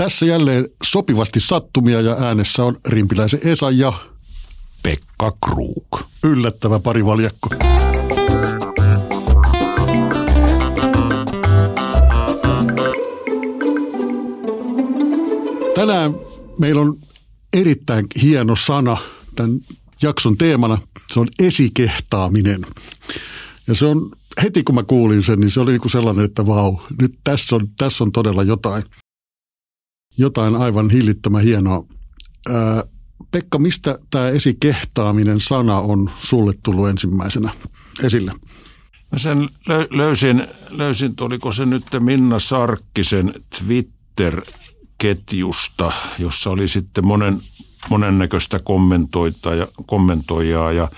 Tässä jälleen sopivasti sattumia ja äänessä on Rimpiläisen Esa ja Pekka Kruuk. Yllättävä parivaljakko. Tänään meillä on erittäin hieno sana tämän jakson teemana. Se on esikehtaaminen. Ja se on, heti kun mä kuulin sen, niin se oli niin kuin sellainen, että vau, nyt tässä on, tässä on todella jotain, jotain aivan hillittömän hienoa. Ää, Pekka, mistä tämä esikehtaaminen sana on sulle tullut ensimmäisenä esille? Mä sen löysin, löysin, oliko se nyt Minna Sarkkisen Twitter-ketjusta, jossa oli sitten monen monennäköistä kommentoijaa ja,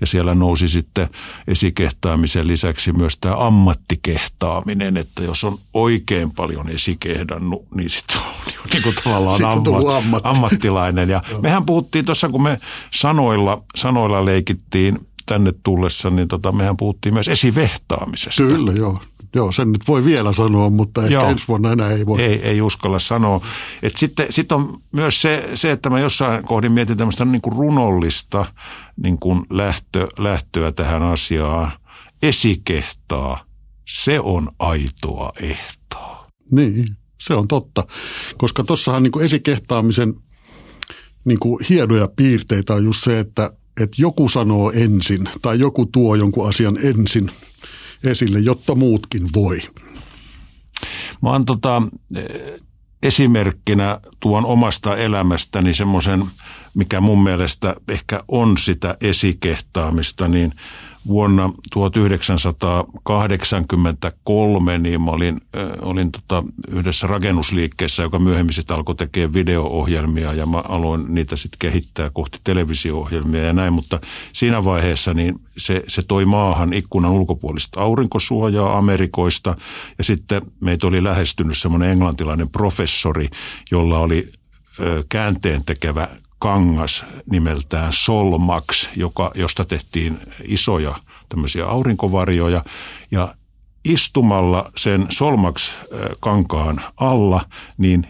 ja siellä nousi sitten esikehtaamisen lisäksi myös tämä ammattikehtaaminen, että jos on oikein paljon esikehdannut, niin sitten on niin kuin tavallaan ammat, ammatti. ammattilainen. Ja mehän puhuttiin tuossa, kun me sanoilla, sanoilla leikittiin tänne tullessa, niin tota, mehän puhuttiin myös esivehtaamisesta. Kyllä, joo. Joo, sen nyt voi vielä sanoa, mutta ehkä Joo. ensi vuonna enää ei voi. Ei, ei uskalla sanoa. Et sitten sit on myös se, se, että mä jossain kohdin mietin tämmöistä niin kuin runollista niin kuin lähtö, lähtöä tähän asiaan. Esikehtaa, se on aitoa ehtaa. Niin, se on totta. Koska tuossahan niin esikehtaamisen niin kuin hienoja piirteitä on just se, että, että joku sanoo ensin tai joku tuo jonkun asian ensin – esille, jotta muutkin voi? Mä oon tota, esimerkkinä tuon omasta elämästäni semmoisen, mikä mun mielestä ehkä on sitä esikehtaamista, niin – vuonna 1983 niin mä olin, äh, olin tota yhdessä rakennusliikkeessä, joka myöhemmin sitten alkoi tekemään video-ohjelmia ja mä aloin niitä sitten kehittää kohti televisio-ohjelmia ja näin, mutta siinä vaiheessa niin se, se toi maahan ikkunan ulkopuolista aurinkosuojaa Amerikoista ja sitten meitä oli lähestynyt semmoinen englantilainen professori, jolla oli käänteen tekevä kangas nimeltään Solmax, joka, josta tehtiin isoja tämmöisiä aurinkovarjoja. Ja istumalla sen Solmax-kankaan alla, niin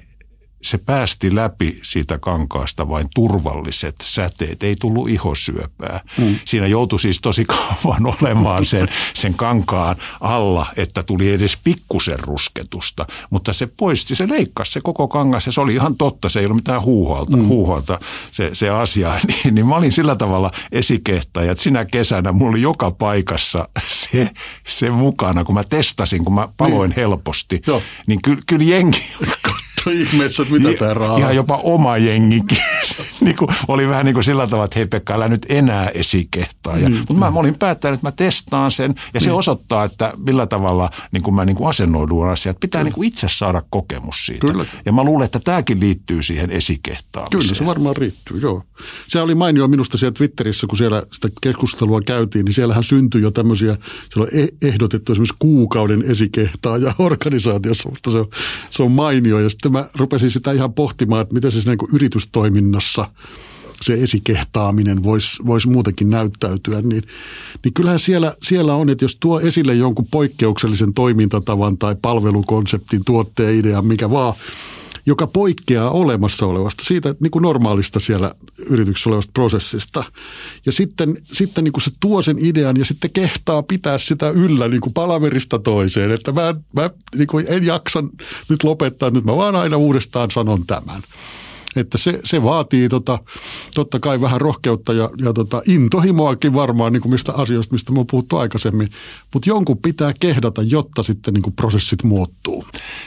se päästi läpi siitä kankaasta vain turvalliset säteet, ei tullut ihosyöpää. Mm. Siinä joutui siis tosi kauan olemaan sen, sen kankaan alla, että tuli edes pikkusen rusketusta, mutta se poisti, se leikkasi se koko kangas ja se oli ihan totta, se ei ollut mitään huuhalta, mm. huuhalta se, se asia. Niin, niin mä olin sillä tavalla esikehtaja, että sinä kesänä mulla oli joka paikassa se, se mukana, kun mä testasin, kun mä paloin niin. helposti, Joo. niin kyllä, kyllä jengi ihmeessä, että mitä ja, tämä raha Ihan jopa oma jengikin. niin kuin, oli vähän niin kuin sillä tavalla, että hei Pekka, älä nyt enää esikehtaa. Mm. Mutta mä, mä olin päättänyt, että mä testaan sen ja se mm. osoittaa, että millä tavalla niin kuin mä niin kuin asennoidun asiat. Pitää niin kuin itse saada kokemus siitä. Kyllä. Ja mä luulen, että tämäkin liittyy siihen esikehtaamiseen. Kyllä se varmaan riittyy, joo. Se oli mainio minusta siellä Twitterissä, kun siellä sitä keskustelua käytiin, niin siellähän syntyi jo tämmöisiä, siellä on e- ehdotettu esimerkiksi kuukauden esikehtaa ja organisaatiossa, mutta se on, se on mainio. Ja sitten mä rupesin sitä ihan pohtimaan, että miten se niin kuin yritystoiminnassa se esikehtaaminen voisi vois muutenkin näyttäytyä, niin, niin kyllähän siellä, siellä on, että jos tuo esille jonkun poikkeuksellisen toimintatavan tai palvelukonseptin, tuotteen idean, mikä vaan, joka poikkeaa olemassa olevasta, siitä niin kuin normaalista siellä yrityksessä olevasta prosessista. Ja sitten, sitten niin kuin se tuo sen idean ja sitten kehtaa pitää sitä yllä niin kuin palaverista toiseen. Että mä, mä niin kuin en jaksa nyt lopettaa, nyt mä vaan aina uudestaan sanon tämän. Että se, se vaatii tota, totta kai vähän rohkeutta ja, ja tota, intohimoakin varmaan niin kuin mistä asioista, mistä me on puhuttu aikaisemmin. Mutta jonkun pitää kehdata, jotta sitten niin kuin prosessit muuttuu.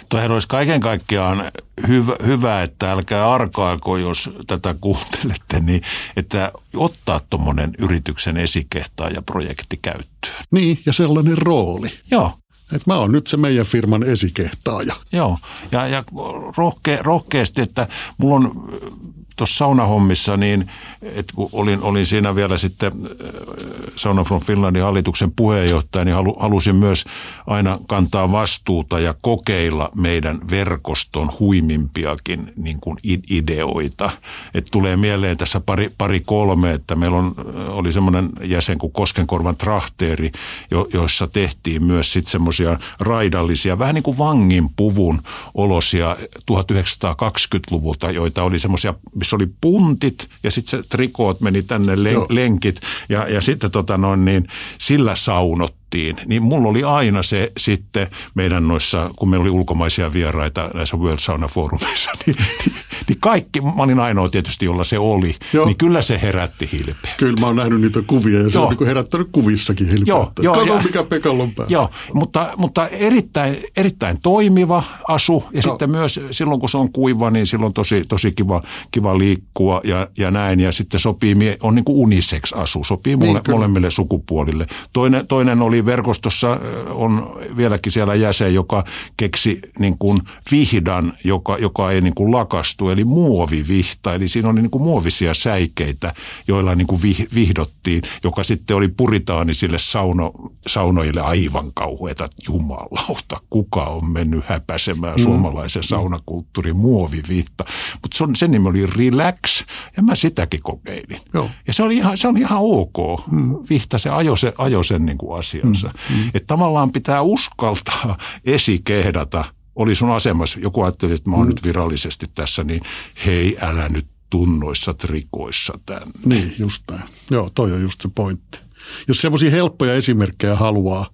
Tuohan olisi kaiken kaikkiaan hyvä, hyvä, että älkää arkaako, jos tätä kuuntelette, niin että ottaa tuommoinen yrityksen esikehtaa ja projekti käyttöön. Niin, ja sellainen rooli. Joo, että mä oon nyt se meidän firman esikehtaaja. Joo, ja, ja rohke, rohkeasti, että mulla on tuossa saunahommissa, niin että kun olin, olin siinä vielä sitten Sauna from Finlandin hallituksen puheenjohtaja, niin halu, halusin myös aina kantaa vastuuta ja kokeilla meidän verkoston huimimpiakin niin kuin ideoita. Et tulee mieleen tässä pari, pari kolme, että meillä on, oli semmoinen jäsen kuin Koskenkorvan trahteeri, jo, joissa tehtiin myös sitten semmoisia raidallisia, vähän niin kuin vangin puvun olosia 1920-luvulta, joita oli semmoisia, missä oli puntit ja sitten se trikoot meni tänne len- lenkit. Ja, ja sitten tota noin, niin sillä saunot niin mulla oli aina se sitten meidän noissa, kun meillä oli ulkomaisia vieraita näissä World Sauna Forumissa, niin, niin, niin kaikki, mä olin ainoa tietysti, jolla se oli, joo. niin kyllä se herätti hilpeä. Kyllä mä oon nähnyt niitä kuvia ja se joo. on niin herättänyt kuvissakin hilpeä. Joo, joo, Kato ja, mikä Pekalla on päällä. Joo, mutta, mutta erittäin, erittäin toimiva asu ja joo. sitten myös silloin kun se on kuiva, niin silloin tosi, tosi kiva, kiva liikkua ja, ja näin ja sitten sopii, on niin kuin unisex asu, sopii niin, mole, molemmille sukupuolille. Toinen, toinen oli verkostossa on vieläkin siellä jäsen, joka keksi niin kuin vihdan, joka, joka ei niin kuin lakastu, eli muovivihta. Eli siinä oli niin kuin muovisia säikeitä, joilla niin kuin vihdottiin, joka sitten oli puritaanisille sauno, saunoille aivan kauheita. Jumalauta, kuka on mennyt häpäsemään mm. suomalaisen saunakulttuurin muovivihta. Mutta sen, sen nimi oli Relax, ja mä sitäkin kokeilin. Joo. Ja se oli ihan, se ihan ok. Mm. Vihta, se ajoi, se, ajoi sen niin kuin asian asiansa. Mm. Että tavallaan pitää uskaltaa esikehdata. Oli sun asemassa, joku ajatteli, että mä oon mm. nyt virallisesti tässä, niin hei, älä nyt tunnoissa trikoissa tänne. Niin, just näin. Joo, toi on just se pointti. Jos semmoisia helppoja esimerkkejä haluaa,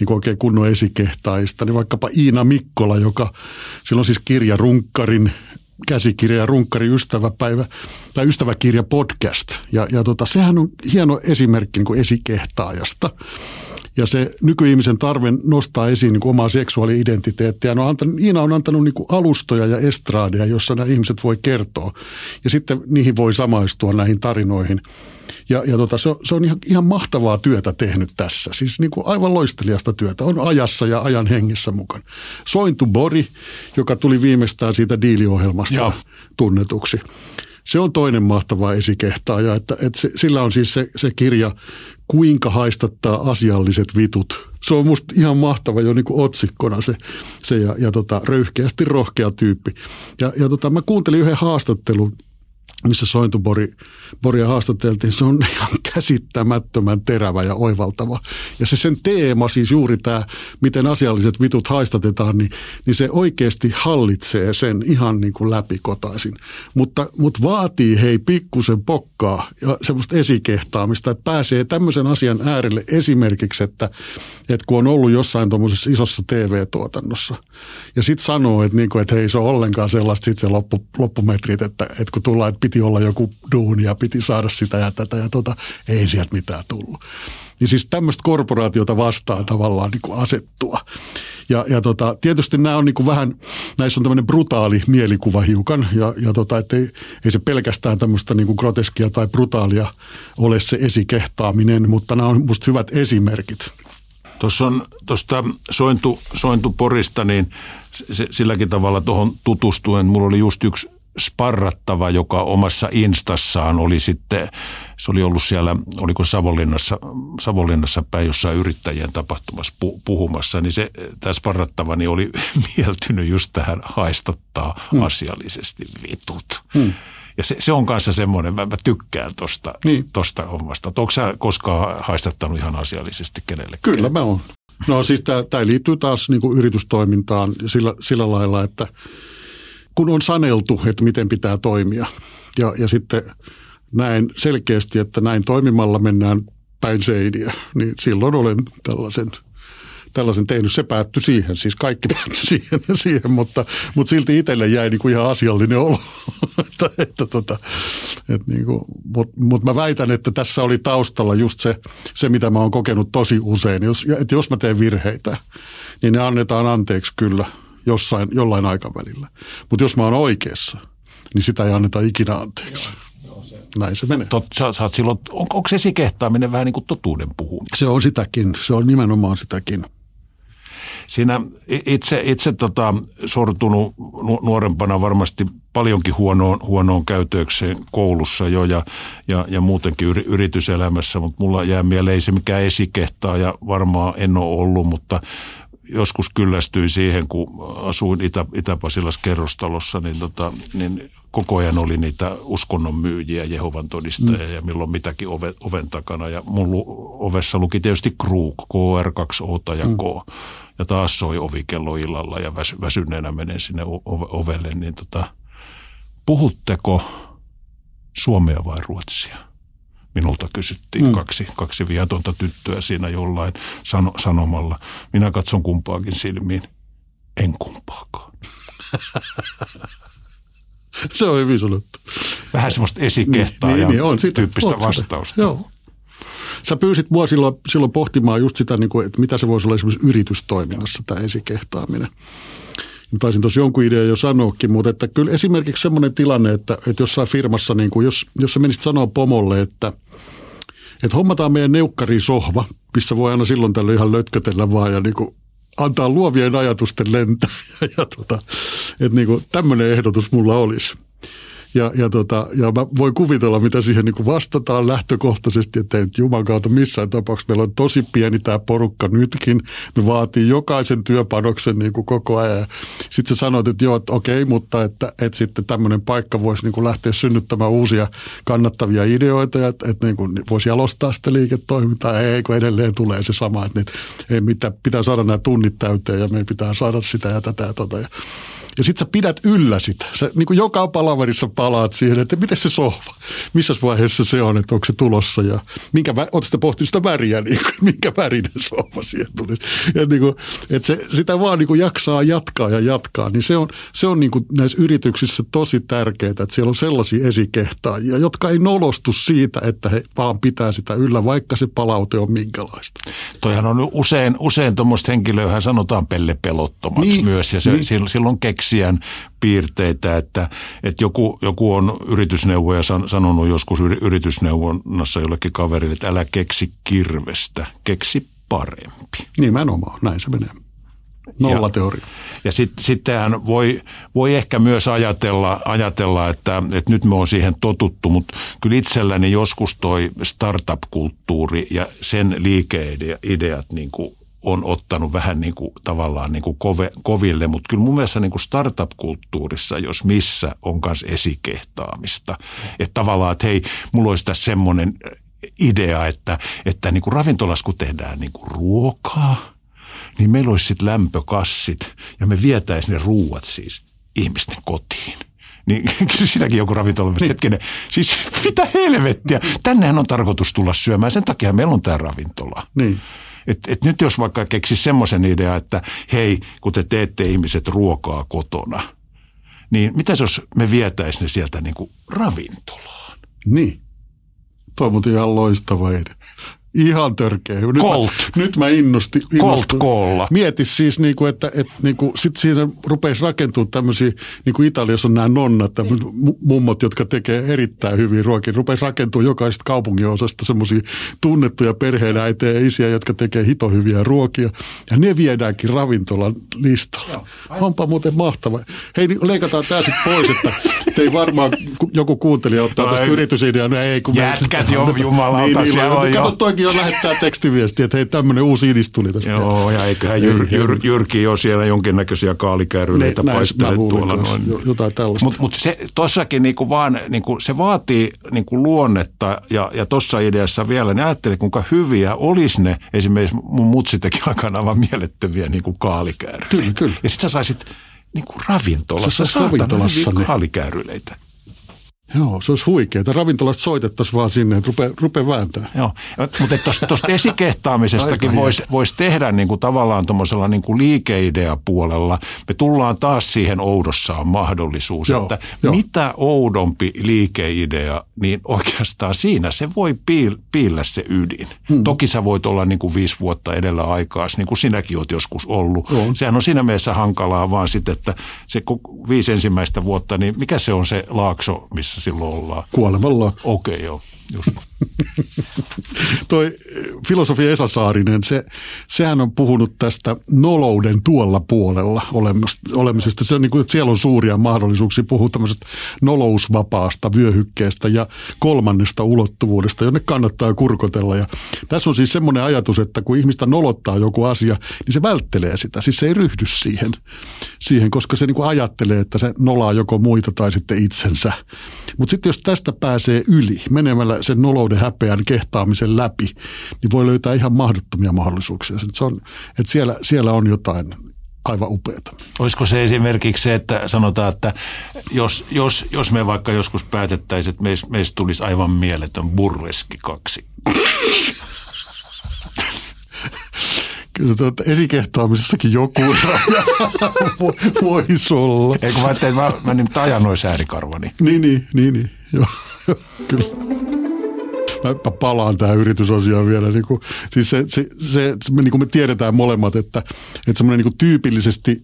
niin kuin oikein kunnon esikehtaista, niin vaikkapa Iina Mikkola, joka silloin siis kirja Runkkarin käsikirja ja runkkari ystäväpäivä tai ystäväkirja podcast. Ja, ja tota, sehän on hieno esimerkki niin kuin esikehtaajasta. Ja se nykyihmisen tarve nostaa esiin niin kuin omaa seksuaali-identiteettiä. No, antanut, Iina on antanut niin kuin alustoja ja estraadeja, jossa nämä ihmiset voi kertoa. Ja sitten niihin voi samaistua näihin tarinoihin. Ja, ja tota, se, on, se on ihan, ihan mahtavaa työtä tehnyt tässä. Siis niin kuin aivan loisteliasta työtä. On ajassa ja ajan hengessä mukana. Sointu Bori, joka tuli viimeistään siitä diiliohjelmasta Joo. tunnetuksi. Se on toinen mahtava esikehtaaja, että, että se, sillä on siis se, se kirja Kuinka haistattaa asialliset vitut. Se on musta ihan mahtava jo niin otsikkona se, se ja, ja tota, röyhkeästi rohkea tyyppi. Ja, ja tota, mä kuuntelin yhden haastattelun missä Sointubori Boria haastateltiin, se on ihan käsittämättömän terävä ja oivaltava. Ja se sen teema, siis juuri tämä, miten asialliset vitut haistatetaan, niin, niin se oikeasti hallitsee sen ihan niin kuin läpikotaisin. Mutta, mutta vaatii hei pikkusen pokkaa ja semmoista esikehtaamista, että pääsee tämmöisen asian äärelle esimerkiksi, että, että kun on ollut jossain tuommoisessa isossa TV-tuotannossa ja sitten sanoo, että, niin kuin, että hei se on ollenkaan sellaista sitten se loppu, loppumetrit, että, että kun tullaan, että piti olla joku duuni ja piti saada sitä ja tätä ja tota, ei sieltä mitään tullut. Niin siis tämmöistä korporaatiota vastaan tavallaan niin kuin asettua. Ja, ja tota, tietysti nämä on niin kuin vähän, näissä on tämmöinen brutaali mielikuva hiukan, ja, ja tota, että ei, se pelkästään tämmöistä niin kuin groteskia tai brutaalia ole se esikehtaaminen, mutta nämä on musta hyvät esimerkit. Tuossa on tuosta sointu, sointu Porista, niin se, silläkin tavalla tuohon tutustuen. Mulla oli just yksi sparrattava, joka omassa instassaan oli sitten, se oli ollut siellä, oliko Savonlinnassa, Savonlinnassa päin jossain yrittäjien tapahtumassa puhumassa, niin se, tämä sparrattava niin oli mieltynyt just tähän haistattaa hmm. asiallisesti vitut. Hmm. Ja se, se on kanssa semmoinen, mä, mä tykkään tosta, niin. tosta hommasta. Onko sä koskaan haistattanut ihan asiallisesti kenelle? Kyllä mä oon. No siis tämä liittyy taas niinku yritystoimintaan sillä, sillä lailla, että – kun on saneltu, että miten pitää toimia. Ja, ja sitten näin selkeästi, että näin toimimalla mennään päin seiniä, niin silloin olen tällaisen tällaisen tehnyt. Se päättyi siihen, siis kaikki päättyi siihen, siihen mutta, mutta silti itselle jäi niin kuin ihan asiallinen olo. että, että tota, että niin kuin, mutta, mutta mä väitän, että tässä oli taustalla just se, se mitä mä oon kokenut tosi usein. Jos, että jos mä teen virheitä, niin ne annetaan anteeksi kyllä – jossain, jollain aikavälillä. Mutta jos mä oon oikeassa, niin sitä ei anneta ikinä anteeksi. Joo. Näin se menee. Tot, sä, sä silloin, on, onko esikehtaaminen vähän niin kuin totuuden puhuminen? Se on sitäkin, se on nimenomaan sitäkin. Siinä itse, itse tota, sortunut nuorempana varmasti paljonkin huonoon, huonoon käytökseen koulussa jo ja, ja, ja muutenkin yrityselämässä, mutta mulla jää mieleen ei se mikään esikehtaa ja varmaan en ole ollut, mutta joskus kyllästyin siihen, kun asuin Itä, Itä-Pasilas kerrostalossa, niin, tota, niin koko ajan oli niitä uskonnon myyjiä, Jehovan todistajia mm. ja milloin mitäkin ove, oven takana. Ja mun lu, ovessa luki tietysti Kruk, KR2O ja mm. K. Ja taas soi ovikello illalla ja väsy, väsyneenä menen sinne ovelle. Niin tota, puhutteko suomea vai ruotsia? Minulta kysyttiin mm. kaksi, kaksi viatonta tyttöä siinä jollain sano, sanomalla. Minä katson kumpaakin silmiin. En kumpaakaan. Se on hyvin sanottu. Vähän semmoista esikehtaa niin, ja niin, on, sitä, tyyppistä on vastausta. Sitä. Joo. Sä pyysit mua silloin, silloin pohtimaan just sitä, niin kuin, että mitä se voisi olla esimerkiksi yritystoiminnassa, tämä esikehtaaminen. Taisin tuossa jonkun idean jo sanoakin, mutta että kyllä esimerkiksi semmoinen tilanne, että, että jossain firmassa, niin kuin jos, jos sä menisit sanoa pomolle, että, että hommataan meidän neukkari sohva, missä voi aina silloin tällöin ihan lötkötellä vaan ja niin kuin antaa luovien ajatusten lentää. Ja, ja tota, että niin kuin tämmöinen ehdotus mulla olisi. Ja, ja, tota, ja mä voin kuvitella, mitä siihen niin vastataan lähtökohtaisesti, että ei nyt kautta missään tapauksessa. Meillä on tosi pieni tämä porukka nytkin. Me vaatii jokaisen työpanoksen niin kuin koko ajan. Sitten sä sanoit, että joo, että okei, mutta että, että sitten tämmöinen paikka voisi niin kuin lähteä synnyttämään uusia kannattavia ideoita, ja että, että niin kuin voisi jalostaa sitä liiketoimintaa. Ei, kun edelleen tulee se sama, että niin, ei, mitä, pitää saada nämä tunnit täyteen ja meidän pitää saada sitä ja tätä ja tota. Ja sit sä pidät yllä sitä. Sä niin kuin joka palaverissa palaat siihen, että miten se sohva, missä vaiheessa se on, että onko se tulossa ja minkä, ootte pohtinut sitä väriä, niin kuin, minkä värinen sohva siihen tulisi. Ja niin kuin, että se, sitä vaan niin kuin jaksaa jatkaa ja jatkaa, niin se on, se on niin kuin näissä yrityksissä tosi tärkeää, että siellä on sellaisia esikehtaajia, jotka ei nolostu siitä, että he vaan pitää sitä yllä, vaikka se palaute on minkälaista. Toihan on usein, usein tuommoista henkilöä, sanotaan pellepelottomaksi niin, myös, ja se, niin. silloin keksii keksijän piirteitä, että, että joku, joku on yritysneuvoja sanonut joskus yritysneuvonnassa jollekin kaverille, että älä keksi kirvestä, keksi parempi. Nimenomaan, näin se menee. Nolla teoria. Ja, ja sit, sittenhän voi, voi ehkä myös ajatella, ajatella että, että nyt me on siihen totuttu, mutta kyllä itselläni joskus toi startup-kulttuuri ja sen liikeideat niin kuin on ottanut vähän niin kuin, tavallaan niin kuin kove, koville, mutta kyllä mun mielestä niin kuin startup-kulttuurissa, jos missä, on myös esikehtaamista. Että tavallaan, että hei, mulla olisi tässä semmoinen idea, että, että niin kuin ravintolas, kun tehdään niin kuin ruokaa, niin meillä olisi sitten lämpökassit ja me vietäisiin ne ruuat siis ihmisten kotiin niin kyllä siinäkin joku ravintola niin. hetkinen, siis mitä helvettiä, tännehän on tarkoitus tulla syömään, sen takia meillä on tämä ravintola. Niin. Et, et nyt jos vaikka keksisi semmoisen idea, että hei, kun te teette ihmiset ruokaa kotona, niin mitä jos me vietäisiin ne sieltä niin kuin ravintolaan? Niin. Tuo on ihan loistava idea. Ihan törkeä. Nyt Colt. Mä, nyt mä innosti. Colt koolla. Mieti siis, niin kuin, että, että niin kuin, sit siinä rupeisi rakentua tämmöisiä, niin kuin Italiassa on nämä nonnat, mummot, jotka tekee erittäin hyvin ruokia. Rupeisi rakentua jokaisesta kaupungin osasta semmoisia tunnettuja perheenäitejä ja isiä, jotka tekee hito hyviä ruokia. Ja ne viedäänkin ravintolan listalle. Onpa muuten mahtava. Hei, niin leikataan tämä sitten pois, että ei varmaan joku kuuntelija ottaa no, tästä yritysideaa. No ei, kun Jätkät jo, jumalauta, niin, niin, siellä on jo. Toikin jo lähettää tekstiviestiä, että hei tämmöinen uusi idis tuli tästä. Joo, ja eiköhän Jyr, Jyr, Jyrki jo siellä jonkinnäköisiä kaalikääryleitä paistele tuolla noin. Jotain tällaista. Mutta mut se tossakin niinku vaan, niinku, se vaatii niinku luonnetta ja, ja tuossa ideassa vielä, niin ajattelin kuinka hyviä olisi ne, esimerkiksi mun mutsi teki aikanaan vaan mielettömiä niinku kaalikääryleitä. Kyllä, kyllä. Ja sitten sä saisit niinku ravintolassa, sä ravintolassa hyviä kaalikääryleitä. Joo, se olisi huikeaa. Ravintolasta soitettaisiin vaan sinne, että rupeaa rupea vääntää. Joo, mutta tuosta esikehtaamisestakin voisi vois tehdä niin kuin tavallaan tuommoisella niin kuin liikeidea-puolella. Me tullaan taas siihen oudossaan mahdollisuus, joo, että jo. mitä oudompi liikeidea, niin oikeastaan siinä se voi piil, piillä se ydin. Hmm. Toki sä voit olla niin kuin viisi vuotta edellä aikaa, niin kuin sinäkin oot joskus ollut. Joo. Sehän on siinä mielessä hankalaa vaan sitten, että se viisi ensimmäistä vuotta, niin mikä se on se laakso, missä silloin ollaan. Kuolemalla. Okei, okay, joo. Just. toi filosofi Esa Saarinen, se, sehän on puhunut tästä nolouden tuolla puolella olemisesta. Se on niin kuin, että siellä on suuria mahdollisuuksia puhua tämmöisestä nolousvapaasta vyöhykkeestä ja kolmannesta ulottuvuudesta, jonne kannattaa kurkotella. Ja tässä on siis semmoinen ajatus, että kun ihmistä nolottaa joku asia, niin se välttelee sitä. Siis se ei ryhdy siihen, siihen koska se niin kuin ajattelee, että se nolaa joko muita tai sitten itsensä. Mutta sitten jos tästä pääsee yli, menemällä sen nolouden häpeän kehtaamisen läpi, niin voi löytää ihan mahdottomia mahdollisuuksia. Se on, että siellä, siellä on jotain aivan upeata. Olisiko se esimerkiksi se, että sanotaan, että jos, jos, jos me vaikka joskus päätettäisiin, että meistä meist tulisi aivan mieletön burleski kaksi. Kyllä tuota, esikehtaamisessakin joku voisi olla. Eikö mä ajattelin, että mä, mä niin tajanoin. Niin, niin, niin, niin. Joo, kyllä mä palaan tähän yritysasiaan vielä. Niin kuin, siis se, se, se, me, niin kuin me tiedetään molemmat, että, että semmoinen niin tyypillisesti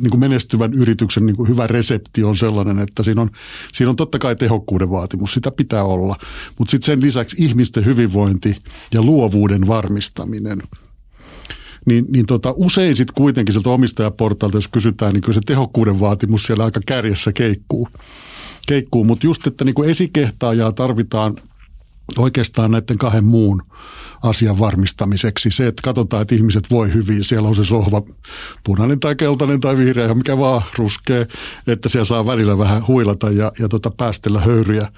niin kuin menestyvän yrityksen niin kuin hyvä resepti on sellainen, että siinä on, siinä on totta kai tehokkuuden vaatimus, sitä pitää olla. Mutta sitten sen lisäksi ihmisten hyvinvointi ja luovuuden varmistaminen – niin, niin tota, usein sitten kuitenkin sieltä omistajaportaalta, jos kysytään, niin kyllä se tehokkuuden vaatimus siellä aika kärjessä keikkuu. keikkuu. Mutta just, että niin esikehtaajaa tarvitaan oikeastaan näiden kahden muun asian varmistamiseksi. Se, että katsotaan, että ihmiset voi hyvin. Siellä on se sohva, punainen tai keltainen tai vihreä, mikä vaan ruskee, että siellä saa välillä vähän huilata ja, ja tota päästellä höyryjä,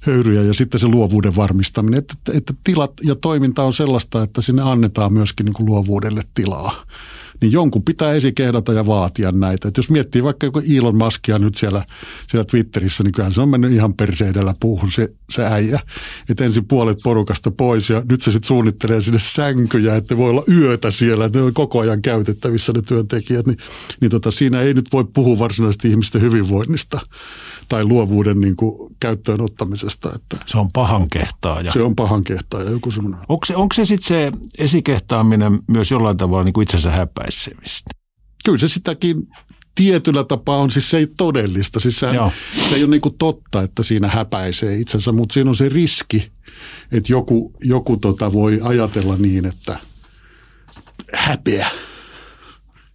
höyryjä ja sitten se luovuuden varmistaminen. Että, että tilat ja toiminta on sellaista, että sinne annetaan myöskin niin kuin luovuudelle tilaa niin jonkun pitää esikehdata ja vaatia näitä. Et jos miettii vaikka joku Elon Muskia nyt siellä, siellä Twitterissä, niin kyllähän se on mennyt ihan perseidellä puuhun se, se äijä. Että ensin puolet porukasta pois ja nyt se sitten suunnittelee sinne sänkyjä, että voi olla yötä siellä, että ne on koko ajan käytettävissä ne työntekijät. Niin, niin tota, siinä ei nyt voi puhua varsinaisesti ihmisten hyvinvoinnista tai luovuuden niin kuin käyttöön ottamisesta. Että se on pahan kehtaaja. Se on pahan kehtaaja, joku semmoinen. Onko se, onko se sitten se esikehtaaminen myös jollain tavalla niin kuin itsensä häpäisemistä? Kyllä se sitäkin tietyllä tapaa on, siis se ei todellista. Siis sehän, se ei ole niin totta, että siinä häpäisee itsensä, mutta siinä on se riski, että joku, joku tota voi ajatella niin, että häpeä,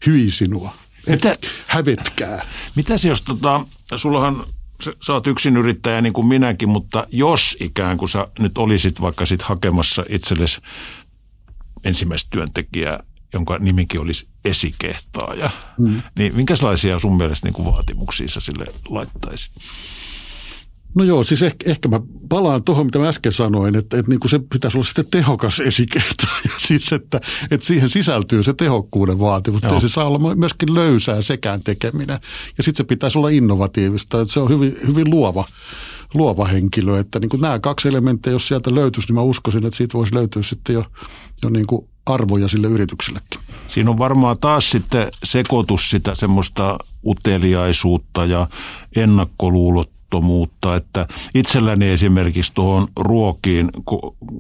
hyi sinua, että hävetkää. Mitäs jos tota, sullahan sä oot yksin yrittäjä niin kuin minäkin, mutta jos ikään kuin sä nyt olisit vaikka sit hakemassa itsellesi ensimmäistä työntekijää, jonka nimikin olisi esikehtaaja, mm. niin minkälaisia sun mielestä niin kuin vaatimuksia sä sille laittaisit? No joo, siis ehkä, ehkä mä palaan tuohon, mitä mä äsken sanoin, että, että niin kuin se pitäisi olla sitten tehokas esikehtaaja, siis että, että siihen sisältyy se tehokkuuden vaatimus, että se saa olla myöskin löysää sekään tekeminen. Ja sitten se pitäisi olla innovatiivista, että se on hyvin, hyvin luova, luova henkilö, että niin kuin nämä kaksi elementtiä, jos sieltä löytyisi, niin mä uskoisin, että siitä voisi löytyä sitten jo, jo niin kuin arvoja sille yrityksellekin. Siinä on varmaan taas sitten sekoitus sitä semmoista uteliaisuutta ja ennakkoluulot levottomuutta, että itselläni esimerkiksi tuohon ruokiin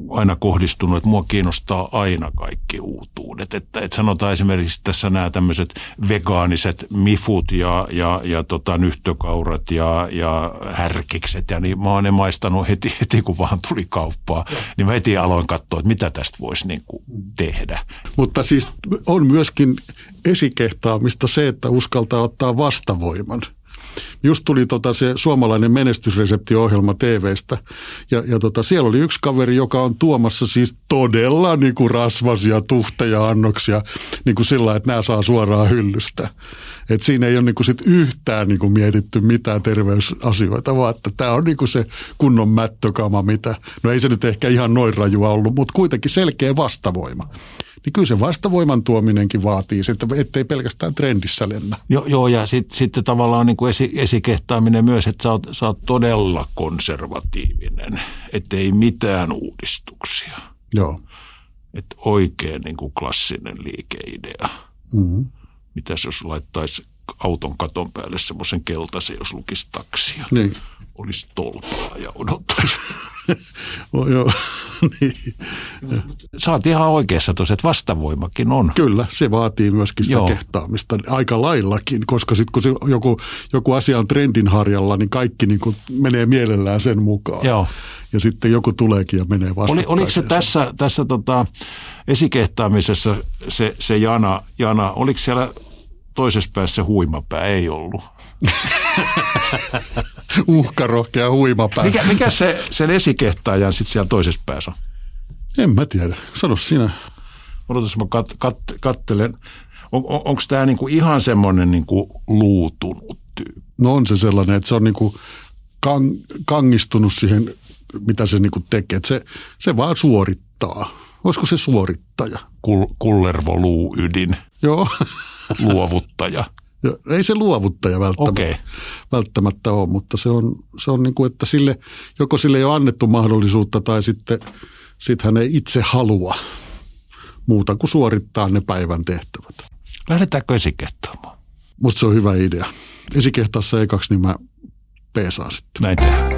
aina kohdistunut, että mua kiinnostaa aina kaikki uutuudet. Että, että sanotaan esimerkiksi tässä nämä tämmöiset vegaaniset mifut ja, ja, ja tota, nyhtökaurat ja, ja härkikset ja niin mä oon ne maistanut heti, heti kun vaan tuli kauppaa. Niin mä heti aloin katsoa, että mitä tästä voisi niin kuin tehdä. Mutta siis on myöskin esikehtaamista se, että uskaltaa ottaa vastavoiman – Just tuli tota se suomalainen menestysreseptiohjelma TVstä ja, ja tota, siellä oli yksi kaveri, joka on tuomassa siis todella niin kuin rasvasia tuhteja annoksia niin kuin sillä, että nämä saa suoraan hyllystä. Et siinä ei ole niin kuin sit yhtään niin kuin mietitty mitään terveysasioita, vaan että tämä on niin kuin se kunnon mättökama, mitä, no ei se nyt ehkä ihan noin rajua ollut, mutta kuitenkin selkeä vastavoima niin kyllä se vastavoiman tuominenkin vaatii että ettei pelkästään trendissä lennä. Joo, joo ja sitten sit tavallaan niin kuin esi, esikehtaaminen myös, että sä oot, sä oot todella konservatiivinen, ettei mitään uudistuksia. Joo. Että oikein niin kuin klassinen liikeidea. Mm-hmm. Mitäs jos laittaisi auton katon päälle semmoisen keltaisen, jos lukisi taksia. Niin. Olisi tolpaa ja odottaisi. joo. niin. Sä oot ihan oikeassa tuossa, että vastavoimakin on. Kyllä, se vaatii myöskin sitä Joo. kehtaamista aika laillakin, koska sitten kun se joku, joku asia on trendin harjalla, niin kaikki niin kuin menee mielellään sen mukaan. Joo. ja sitten joku tuleekin ja menee Oli, oliko se tässä, tässä tota esikehtaamisessa se, se jana, jana, oliko siellä toisessa päässä huimapää? Ei ollut. Uhkarohkea huimapää. Mikä, mikä se sen esikehtaajan sitten siellä toisessa päässä on? En mä tiedä. Sano sinä. Odotas, mä kat, kat, kattelen. On, on, Onko tämä niinku ihan semmoinen niinku luutunut tyyppi? No on se sellainen, että se on niinku kang, kangistunut siihen, mitä se niinku tekee. Että se, se vaan suorittaa. Olisiko se suorittaja? Kul, kullervo luuydin, Joo. luovuttaja. Ja ei se luovuttaja välttämättä, Okei. välttämättä ole, mutta se on, se on niin kuin, että sille, joko sille ei ole annettu mahdollisuutta tai sitten sit hän ei itse halua muuta kuin suorittaa ne päivän tehtävät. Lähdetäänkö esikehtaamaan? Musta se on hyvä idea. Esikehtaassa ekaksi, niin mä peesaan sitten. Näin tehdään.